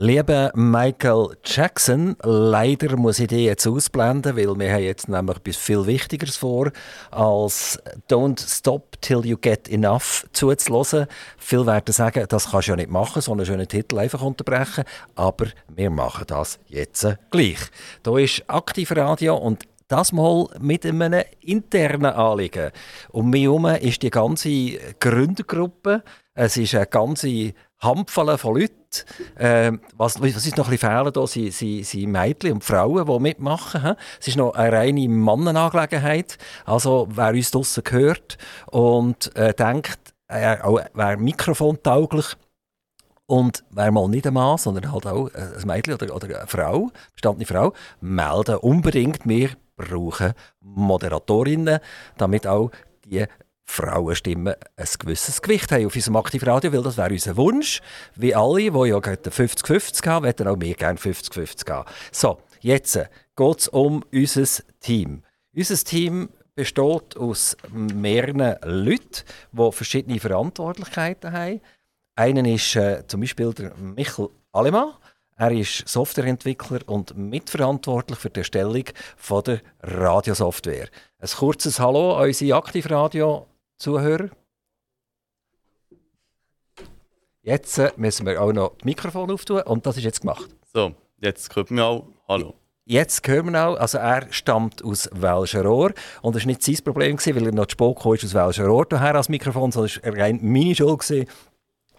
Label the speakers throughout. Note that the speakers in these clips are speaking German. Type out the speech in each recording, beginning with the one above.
Speaker 1: Lieber Michael Jackson, leider muss ich dich jetzt ausblenden, weil wir haben jetzt nämlich etwas viel Wichtigeres vor, als «Don't stop till you get enough» zuzulassen. Viele werden sagen, das kannst du ja nicht machen, so einen schönen Titel einfach unterbrechen, aber wir machen das jetzt gleich. Hier ist Aktivradio und das mal mit einem internen Anliegen. Um mich herum ist die ganze Gründergruppe, es ist eine ganze Handvoll von Leuten. Ähm, was, was ist noch ein bisschen fehlen, da sind, sind, Mädchen und Frauen, die mitmachen. He? Es ist noch eine reine Mannenangelegenheit. Also wer uns draussen hört und äh, denkt, er äh, wäre mikrofontauglich und wer mal nicht ein Mann, sondern halt auch ein Mädchen oder, oder eine Frau, bestandene Frau, melden unbedingt. Wir brauchen Moderatorinnen, damit auch die Frauenstimmen ein gewisses Gewicht haben auf unserem Aktivradio, weil das wäre unser Wunsch. Wie alle, die ja gerade 50-50 haben, wollen auch wir gerne 50-50 haben. So, jetzt geht es um unser Team. Unser Team besteht aus mehreren Leuten, die verschiedene Verantwortlichkeiten haben. Einen ist äh, zum Beispiel der Michel Alemann. Er ist Softwareentwickler und mitverantwortlich für die Erstellung der Radiosoftware. Ein kurzes Hallo an unsere Aktivradio Zuhörer. Jetzt müssen wir auch noch das Mikrofon auftun und das ist jetzt gemacht.
Speaker 2: So, jetzt hört man auch Hallo.
Speaker 1: Jetzt hören wir auch, also er stammt aus Welscherohr und das war nicht sein Problem, weil er noch zu spät kam, aus Welscherohr daher als Mikrofon, sondern es war rein meine Schuld,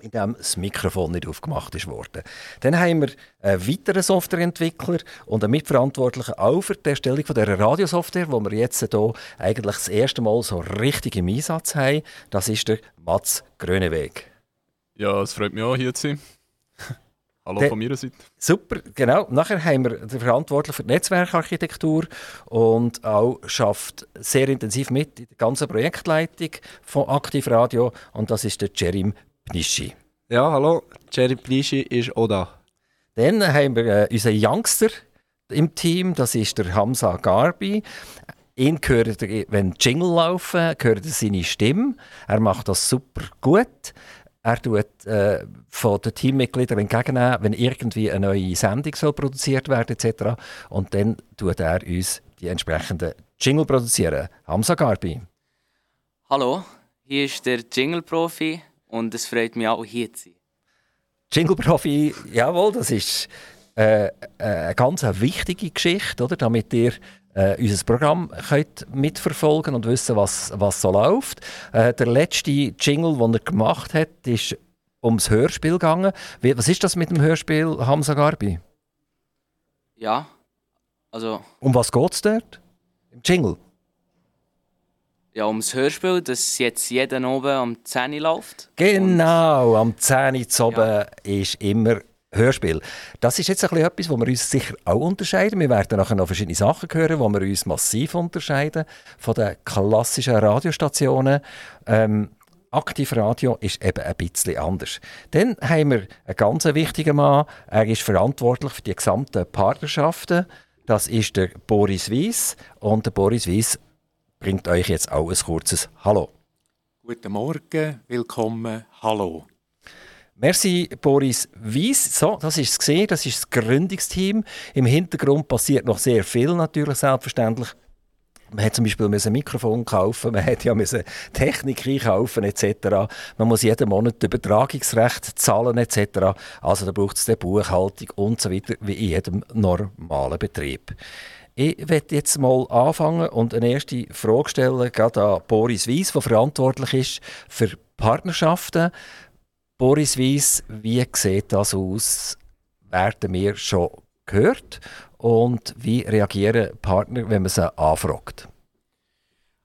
Speaker 1: in dem das Mikrofon nicht aufgemacht ist worden. Dann haben wir einen weiteren Softwareentwickler und einen Mitverantwortlichen auch für die Erstellung von dieser Radiosoftware, wo wir jetzt hier eigentlich das erste Mal so richtig im Einsatz haben. Das ist der Mats Gröneweg.
Speaker 2: Ja, es freut mich auch, hier zu sein. Hallo von meiner Seite.
Speaker 1: Super, genau. Nachher haben wir den Verantwortlichen für die Netzwerkarchitektur und auch schafft sehr intensiv mit in der ganzen Projektleitung von Aktivradio und das ist der Jerim Pnischi.
Speaker 3: Ja, hallo, Jerry Pnischi ist auch da.
Speaker 1: Dann haben wir äh, unseren Youngster im Team, das ist der Hamza Garbi. Ihn hört ihr, wenn Jingle laufen, hört ihr seine Stimme. Er macht das super gut. Er tut äh, von den Teammitgliedern entgegennehmen, wenn irgendwie eine neue Sendung soll produziert werden etc. Und dann tut er uns die entsprechenden Jingle produzieren. Hamza Garbi.
Speaker 4: Hallo, hier ist der Jingle-Profi und es freut mich auch, hier zu sein.
Speaker 1: Jingle-Profi, jawohl, das ist äh, äh, eine ganz wichtige Geschichte, oder? damit ihr äh, unser Programm könnt mitverfolgen und wissen, was, was so läuft. Äh, der letzte Jingle, den er gemacht hat, ist ums Hörspiel gegangen. Wie, was ist das mit dem Hörspiel Hamza Garbi?
Speaker 4: Ja, also...
Speaker 1: Um was geht es dort? Im Jingle?
Speaker 4: Ja, ums Hörspiel, das jetzt jeden oben am 10 Uhr läuft.
Speaker 1: Genau, am 10 Uhr oben ja. ist immer Hörspiel. Das ist jetzt ein bisschen etwas, wo wir uns sicher auch unterscheiden. Wir werden nachher noch verschiedene Sachen hören, wo wir uns massiv unterscheiden von den klassischen Radiostationen. Ähm, Aktivradio ist eben ein bisschen anders. Dann haben wir einen ganz wichtigen Mann. Er ist verantwortlich für die gesamten Partnerschaften. Das ist der Boris Wies. Und der Boris Wies bringt euch jetzt auch ein kurzes Hallo.
Speaker 5: Guten Morgen, willkommen, hallo.
Speaker 1: Merci, Boris Wies. So, das ist es gesehen, das ist das Gründungsteam. Im Hintergrund passiert noch sehr viel, natürlich, selbstverständlich. Man hat zum Beispiel ein Mikrofon kaufen, man hat ja Technik einkaufen etc. Man muss jeden Monat Übertragungsrecht zahlen etc. Also da braucht es Buchhaltung und so weiter wie in jedem normalen Betrieb. Ich werde jetzt mal anfangen und eine erste Frage stellen, gerade an Boris Weiss, der verantwortlich ist für Partnerschaften. Boris Weiss, wie sieht das aus? Werden wir schon gehört? Und wie reagieren Partner, wenn man sie anfragt?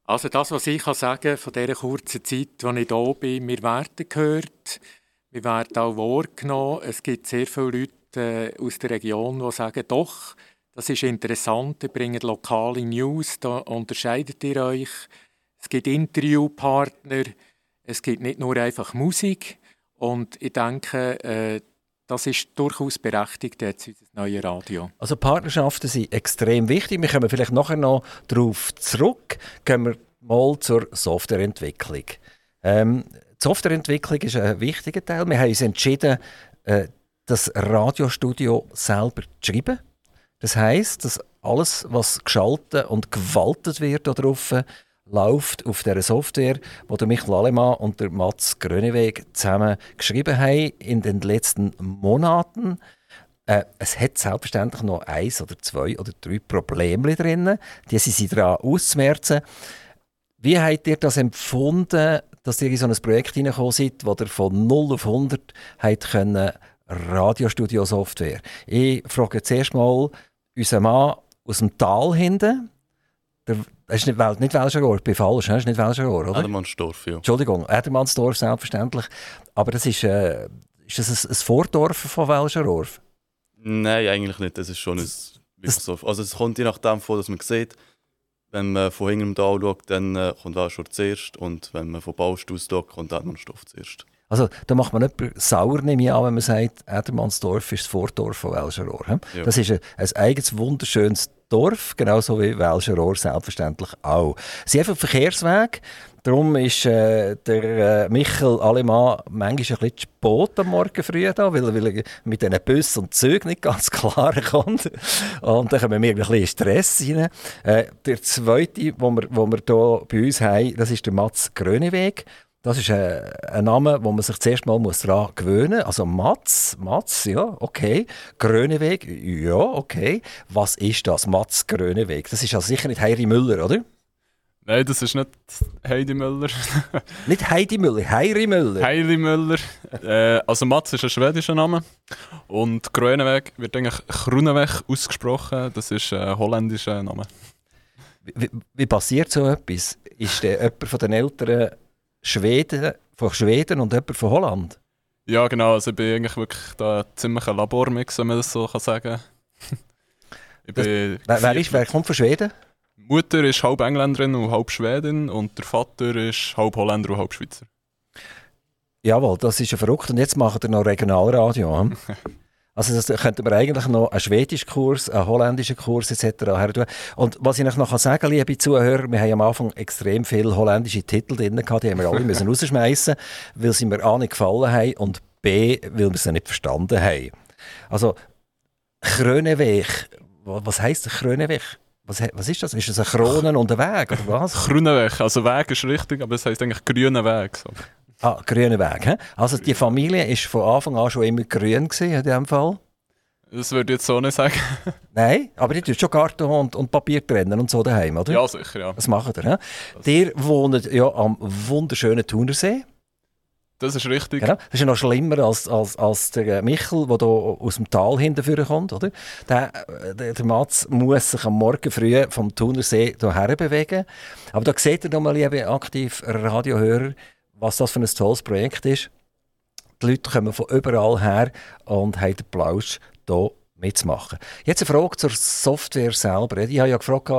Speaker 5: Also das, was ich kann sagen von dieser kurzen Zeit, in ich hier bin, wir werden gehört, wir werden auch wahrgenommen. Es gibt sehr viele Leute äh, aus der Region, die sagen, doch, das ist interessant, ihr bringt lokale News, da unterscheidet ihr euch. Es gibt Interviewpartner, es gibt nicht nur einfach Musik. Und ich denke, äh, das ist durchaus berechtigt jetzt unser neues Radio.
Speaker 1: Also Partnerschaften sind extrem wichtig. Wir kommen vielleicht nachher noch darauf zurück. Gehen wir mal zur Softwareentwicklung. Ähm, die Softwareentwicklung ist ein wichtiger Teil. Wir haben uns entschieden, äh, das Radiostudio selber zu schreiben. Das heißt, dass alles, was geschaltet und gewaltet wird darauf, läuft auf der Software, die der Michael Alemann und der Mats Gröneweg zusammen geschrieben haben in den letzten Monaten. Äh, es hat selbstverständlich noch eins oder zwei oder drei Probleme drin. Die sind sie daran auszumerzen. Wie habt ihr das empfunden, dass ihr in so ein Projekt hineingekommen seid, wo ihr von 0 auf 100 habt können Radiostudio-Software? Ich frage zuerst mal unseren Mann aus dem Tal hinten. Der, das ist nicht, nicht Welscherohr, ich bin falsch, das ist nicht Welscherohr, oder?
Speaker 6: Edermannsdorf, ja.
Speaker 1: Entschuldigung, Edermannsdorf selbstverständlich. Aber das ist, äh, ist das ein, ein Vordorf von Welscherohr?
Speaker 6: Nein, eigentlich nicht. Das ist schon ein, so. Also es kommt je nachdem vor, dass man sieht, wenn man von hinten im Tal schaut, dann äh, kommt Welschor zuerst und wenn man von Baust aus schaut, kommt Edermannsdorf zuerst.
Speaker 1: Also da macht man nicht sauer, nehme ich an, wenn man sagt, Edermannsdorf ist das Vordorf von Welscherohr. Ja. Das ist ein, ein eigenes, wunderschönes Dorf, genauso wie Welscherohr selbstverständlich auch. Sie haben einen Verkehrsweg, darum ist äh, der äh, Michel Alemann manchmal ein bisschen spät am Morgen früh da, weil, weil er mit diesen Bussen und Zügen nicht ganz klar kommt. Und dann kommen wir ein bisschen in Stress rein. Äh, der zweite, den wir, wo wir hier bei uns haben, das ist der Mats Gröneweg. Das ist ein, ein, Name, wo man sich zuerst mal muss daran gewöhnen muss. Also Mats, Mats, ja, okay. Gröneweg, ja, okay. Was ist das, Mats Gröneweg? Das ist ja sicher nicht Heidi Müller, oder?
Speaker 2: Nein, das ist nicht Heidi Müller.
Speaker 1: nicht Heidi Müller, Heiri Müller.
Speaker 2: Heidi Müller. Äh, also Mats ist ein schwedischer Name. Und Gröneweg wird eigentlich Gruneweg ausgesprochen. Das ist ein holländischer Name.
Speaker 1: Wie, wie passiert so etwas? Ist der jemand von den Eltern Schweden, von Schweden und jemand von Holland.
Speaker 2: Ja, genau. Also ich bin eigentlich wirklich da ziemlich ein Labormix, wenn man das so kann sagen
Speaker 1: ich das, wer, wer, ist, wer kommt von Schweden?
Speaker 2: Mutter ist halb Engländerin und halb Schwedin und der Vater ist halb Holländer und halb Schweizer.
Speaker 1: Jawohl, das ist ja verrückt. Und jetzt macht er noch Regionalradio. Hm? Also das könnte man eigentlich noch einen schwedischen Kurs, einen holländischen Kurs etc. her tun. Und was ich noch sagen kann, liebe Zuhörer, wir haben am Anfang extrem viele holländische Titel drin gehabt, die haben wir alle müssen rausschmeißen, weil sie mir A nicht gefallen haben und B, weil wir sie nicht verstanden haben. Also Kröneweg, was heisst Kröneweg? Was, was ist das? Ist das ein Kronen und ein Weg oder was?
Speaker 2: Grüneweg, also Weg ist richtig, aber es heisst eigentlich grüner Weg. So.
Speaker 1: Ah, grüner Weg. He? Also die Familie war von Anfang an schon immer grün gewesen, in diesem Fall?
Speaker 2: Das würde ich jetzt so nicht sagen.
Speaker 1: Nein, aber ihr tut schon Karton und, und Papier trennen und so daheim, oder?
Speaker 2: Ja, sicher, ja.
Speaker 1: Das macht ihr, he? Ihr wohnt ja am wunderschönen Thunersee.
Speaker 2: Das ist richtig.
Speaker 1: Genau. Das ist ja noch schlimmer als, als, als der Michel, der hier aus dem Tal hinterführen kommt. Oder? Der, der, der Mats muss sich am Morgen früh vom Thunersee hierher bewegen. Aber da seht ihr nochmal, liebe aktiv Radiohörer, was das für ein tolles Projekt ist. Die Leute kommen von überall her und haben den Plausch hier mitzumachen. Jetzt eine Frage zur Software selber. Ich habe ja gefragt,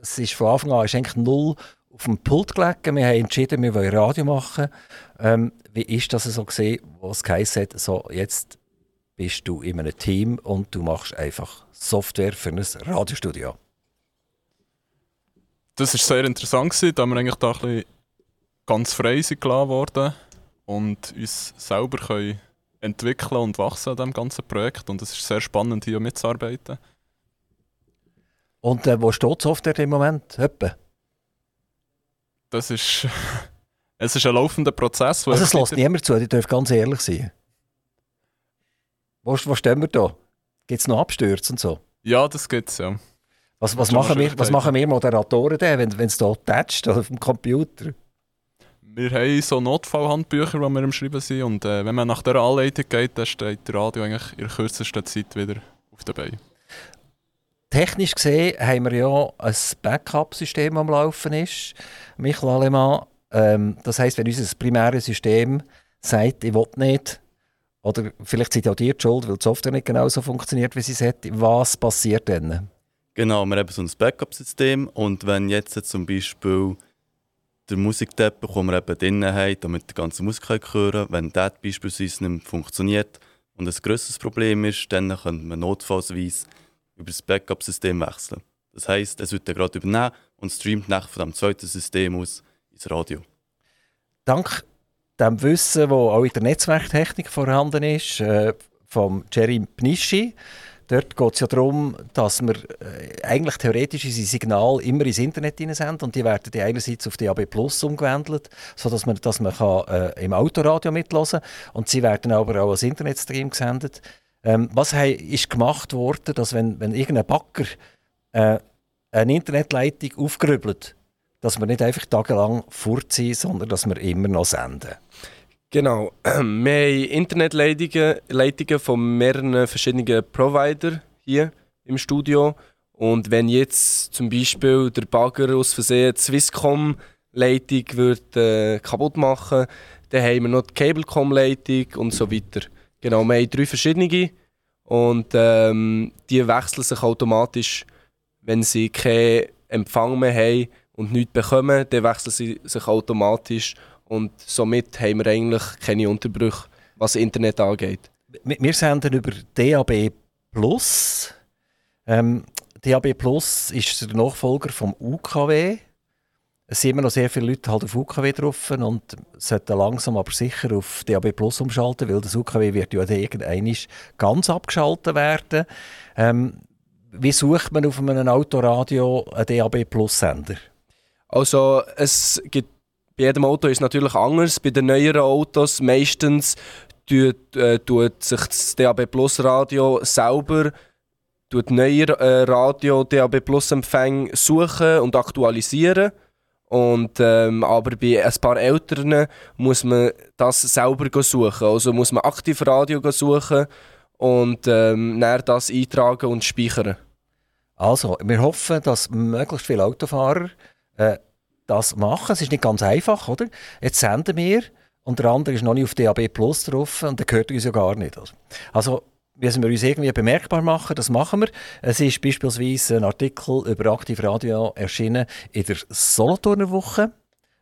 Speaker 1: es ist von Anfang an ist eigentlich null auf dem Pult gelegen. Wir haben entschieden, wir wollen Radio machen. Ähm, wie ist das so gesehen, was geheißen hat, so jetzt bist du in einem Team und du machst einfach Software für ein Radiostudio?
Speaker 2: Das war sehr interessant, da wir eigentlich da ein bisschen ganz frei sind gelassen worden und uns selber können entwickeln und wachsen an diesem ganzen Projekt. Und es ist sehr spannend, hier mitzuarbeiten.
Speaker 1: Und äh, wo steht Software im Moment? Etwa?
Speaker 2: Das ist, es ist ein laufender Prozess.
Speaker 1: Also es lässt niemand zu, ich darf ganz ehrlich sein. Wo, wo stehen wir da? Gibt es noch Abstürze und so?
Speaker 2: Ja, das gibt es, ja.
Speaker 1: Was, was, machen wir, was machen wir Moderatoren denn, wenn es da tätscht auf dem Computer?
Speaker 2: Wir haben so Notfallhandbücher, die wir am Schreiben sind. Und äh, wenn man nach der Anleitung geht, dann steht der Radio eigentlich in kürzesten Zeit wieder auf der Beine.
Speaker 1: Technisch gesehen haben wir ja ein Backup-System am Laufen ist, Michael Alemann. Ähm, das heisst, wenn unser primäres System sagt, ich will nicht, oder vielleicht seid ihr auch die Schuld, weil die Software nicht genau so funktioniert, wie sie sollte, was passiert dann?
Speaker 6: Genau, wir haben so ein Backup-System und wenn jetzt zum Beispiel der Musikteppich, den wir eben drinnen haben, damit die ganze Musik hören kann, wenn der beispielsweise nicht funktioniert und ein grösseres Problem ist, dann könnte man notfallsweise über das Backup-System wechseln. Das heisst, es wird dann gerade übernehmen und streamt nach von dem zweiten System aus ins Radio.
Speaker 1: Dank dem Wissen, das auch in der Netzwerktechnik vorhanden ist, äh, von Jerry Pnischi. Dort geht es ja darum, dass wir äh, eigentlich theoretisch unsere Signal immer ins Internet hineinsenden und die werden die einerseits auf DAB Plus umgewandelt, sodass man, dass äh, im Autoradio kann und sie werden aber auch als Internetstream gesendet. Ähm, was hei, ist gemacht worden, dass wenn, wenn irgendein Backer äh, eine Internetleitung aufgerübelt, dass wir nicht einfach tagelang vorziehen, sondern dass wir immer noch senden?
Speaker 3: Genau. Wir haben Internetleitungen Leitungen von mehreren verschiedenen Providern hier im Studio. Und wenn jetzt zum Beispiel der Bagger aus Versehen die Swisscom-Leitung äh, kaputt machen dann haben wir noch die Cablecom-Leitung und so weiter. Genau, wir haben drei verschiedene und ähm, die wechseln sich automatisch, wenn sie keinen Empfang mehr haben und nichts bekommen, dann wechseln sie sich automatisch und somit haben wir eigentlich keine Unterbrüche, was Internet angeht.
Speaker 1: Wir senden über DAB Plus. Ähm, DAB Plus ist der Nachfolger vom UKW. Es sind immer noch sehr viele Leute halt auf UKW drauf und sollten langsam aber sicher auf DAB Plus umschalten, weil das UKW wird ja irgendwann ganz abgeschaltet werden. Ähm, wie sucht man auf einem Autoradio einen DAB Plus Sender?
Speaker 3: Also es gibt bei jedem Auto ist es natürlich anders. Bei den neueren Autos meistens tut, äh, tut sich das DAB Plus Radio selber tut neue äh, Radio DAB Plus Empfänge suchen und aktualisieren. Und, ähm, aber bei ein paar Älteren muss man das selber suchen. Also muss man aktiv Radio suchen und ähm, dann das eintragen und speichern.
Speaker 1: Also, wir hoffen, dass möglichst viele Autofahrer äh, das machen. Es ist nicht ganz einfach, oder? Jetzt senden wir und der andere ist noch nicht auf DAB Plus drauf und der gehört uns ja gar nicht. Also müssen wir uns irgendwie bemerkbar machen, das machen wir. Es ist beispielsweise ein Artikel über Aktivradio erschienen in der Solothurner Woche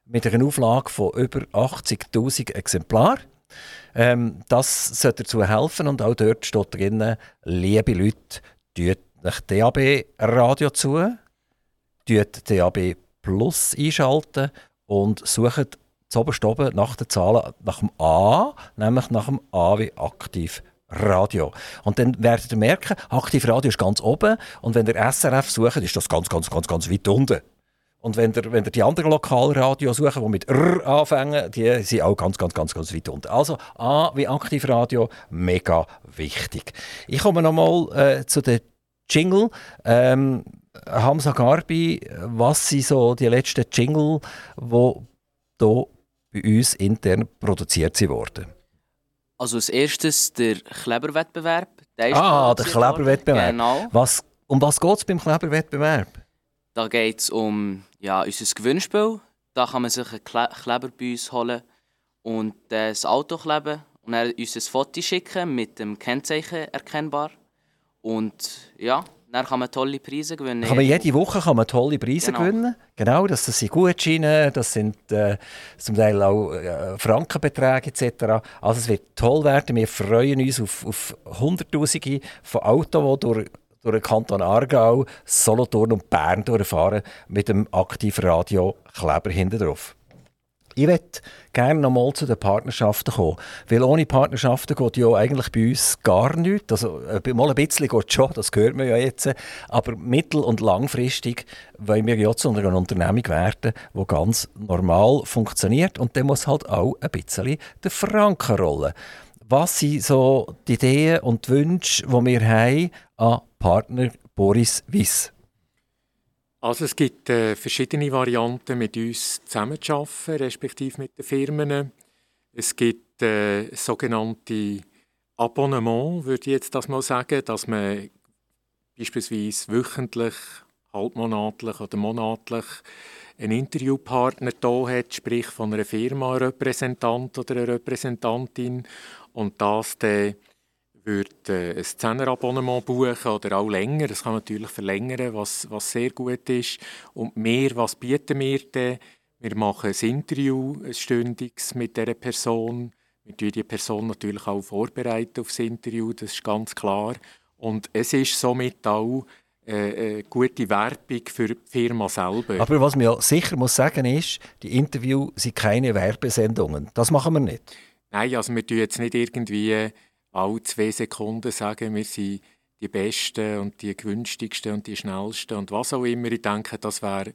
Speaker 1: mit einer Auflage von über 80'000 Exemplaren. Ähm, das sollte dazu helfen und auch dort steht drin, liebe Leute, tut euch DAB Radio zu, tut DAB Plus einschalten und sucht zuoberst oben nach den Zahlen nach dem A, nämlich nach dem A wie aktiv Radio. Und dann werdet ihr merken, aktiv Radio ist ganz oben und wenn ihr SRF sucht, ist das ganz, ganz, ganz, ganz weit unten. Und wenn ihr, wenn ihr die anderen Lokalradio suchen, die mit R anfangen, die sind auch ganz, ganz, ganz, ganz weit unten. Also A wie Aktivradio, mega wichtig. Ich komme nochmal äh, zu den Jingle. Ähm, Hamza Garbi, was sind so die letzten Jingle, die hier bei uns intern produziert wurden?
Speaker 4: Also als erstes der Kleberwettbewerb.
Speaker 1: Der ah, der Kleberwettbewerb. Genau. Was, um was geht es beim Kleberwettbewerb?
Speaker 4: Da geht es um ja, unser Gewinnspiel. Da kann man sich einen Kle Kleber bei uns holen und das Auto kleben und dann uns ein Foto schicken mit dem Kennzeichen erkennbar. Und ja, dann kann man tolle Preise gewinnen.
Speaker 1: Kann man jede Woche kann man tolle Preise genau. gewinnen. Genau, das, sind Gutscheine, das sind äh, zum Teil auch äh, Frankenbeträge etc. Also es wird toll werden. Wir freuen uns auf, auf Hunderttausende von Autos, die durch, durch den Kanton Aargau, Solothurn und Bern durchfahren mit dem Aktivradio Kleber hinten drauf. Ich möchte gerne noch mal zu den Partnerschaften kommen. Weil ohne Partnerschaften geht ja eigentlich bei uns gar nichts. Also, äh, mal ein bisschen geht schon, das hört man ja jetzt. Aber mittel- und langfristig wollen wir ja zu einer Unternehmung werden, die ganz normal funktioniert. Und dann muss halt auch ein bisschen der Franken rollen. Was sind so die Ideen und die Wünsche, die wir haben an Partner Boris Wiss?
Speaker 5: Also es gibt äh, verschiedene Varianten, mit uns zusammenzuarbeiten, respektive mit den Firmen. Es gibt äh, sogenannte Abonnement, würde ich jetzt das mal sagen, dass man beispielsweise wöchentlich, halbmonatlich oder monatlich einen Interviewpartner da hat, sprich von einer Firma, ein Repräsentant oder eine Repräsentantin und das dann würde äh, ein Zehnerabonnement buchen oder auch länger. Das kann man natürlich verlängern, was, was sehr gut ist. Und mehr, was bieten wir denn? Wir machen ein Interview, ein stündiges mit dieser Person. Wir tun die Person natürlich auch vorbereiten auf das Interview, das ist ganz klar. Und es ist somit auch äh, äh, gute Werbung für die Firma selber.
Speaker 1: Aber was man ja sicher muss sagen ist, die Interviews sind keine Werbesendungen. Das machen wir nicht.
Speaker 5: Nein, also wir tun jetzt nicht irgendwie alle zwei Sekunden sagen, wir sind die Besten und die günstigsten und die schnellsten und was auch immer. Ich denke, das wäre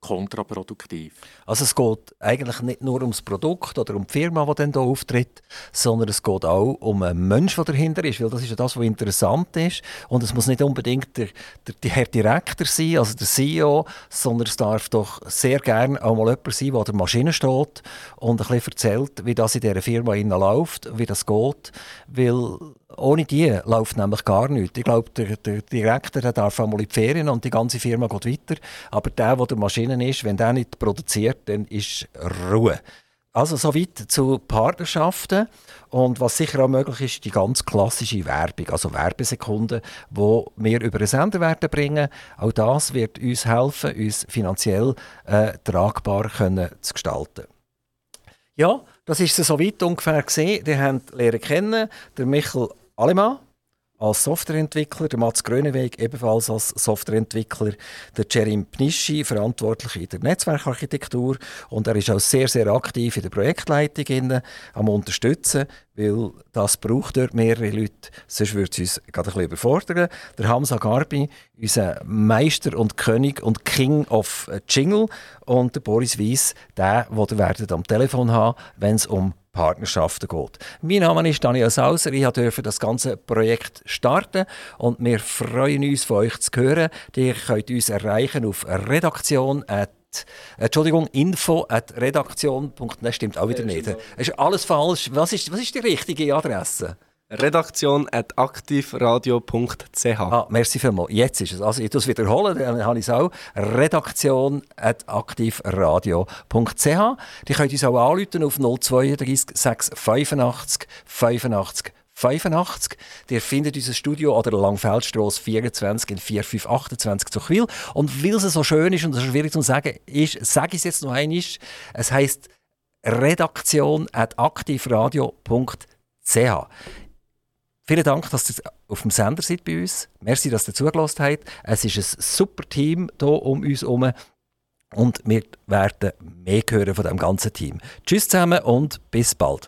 Speaker 5: kontraproduktiv.
Speaker 1: Also es geht eigentlich nicht nur ums Produkt oder um die Firma, die dann hier auftritt, sondern es geht auch um einen Menschen, der dahinter ist, weil das ist ja das, was interessant ist. Und es muss nicht unbedingt der, der, der Herr Direktor sein, also der CEO, sondern es darf doch sehr gerne auch mal jemand sein, der an der Maschine steht und ein bisschen erzählt, wie das in dieser Firma läuft, wie das geht, weil ohne die läuft nämlich gar nichts. Ich glaube, der, der Direktor der darf einmal in die Ferien und die ganze Firma geht weiter. Aber der, der der Maschine ist, wenn der nicht produziert, dann ist Ruhe. Also soweit zu Partnerschaften und was sicher auch möglich ist, die ganz klassische Werbung, also Werbesekunden, die wir über einen Sender werden bringen. Auch das wird uns helfen, uns finanziell äh, tragbar können zu gestalten. Ja, das ist so weit ungefähr gesehen. Die haben lernen kennen, der Michael Alemann als Softwareentwickler, der Mats Gröneweg ebenfalls als Softwareentwickler, der Jerim Pnischi, verantwortlich in der Netzwerkarchitektur. Und er ist auch sehr, sehr aktiv in der Projektleitung innen, am unterstützen, weil das braucht dort mehrere Leute, sonst würde es uns gerade ein bisschen überfordern. Der Hamza Garbi, unser Meister und König und King of Jingle. Und der Boris Weiss, der, den ihr am Telefon haben, wenn es um Partnerschaften geht. Mein Name ist Daniel Sauser, ich durfte das ganze Projekt starten und wir freuen uns, von euch zu hören. Ihr könnt uns erreichen auf redaktion Entschuldigung, info at redaktion.net stimmt auch wieder nicht. Es ist alles falsch. Was ist, was ist die richtige Adresse?
Speaker 3: redaktion.aktivradio.ch
Speaker 1: Ah, merci vielmals. Jetzt ist es. Also ich es wiederholen, dann habe ich es auch. redaktion.aktivradio.ch Die könnt uns auch anrufen auf 032 685 85 85. Ihr findet unser Studio an der Langfeldstrasse 24 in 4528 zu Quil. Und weil es so schön ist und so schwierig zu sagen ist, sage ich es jetzt noch einmal. Es heisst redaktion.aktivradio.ch. Vielen Dank, dass ihr auf dem Sender seid bei uns. Merci, dass ihr zugelassen habt. Es ist ein super Team hier um uns herum. Und wir werden mehr hören von dem ganzen Team. Tschüss zusammen und bis bald.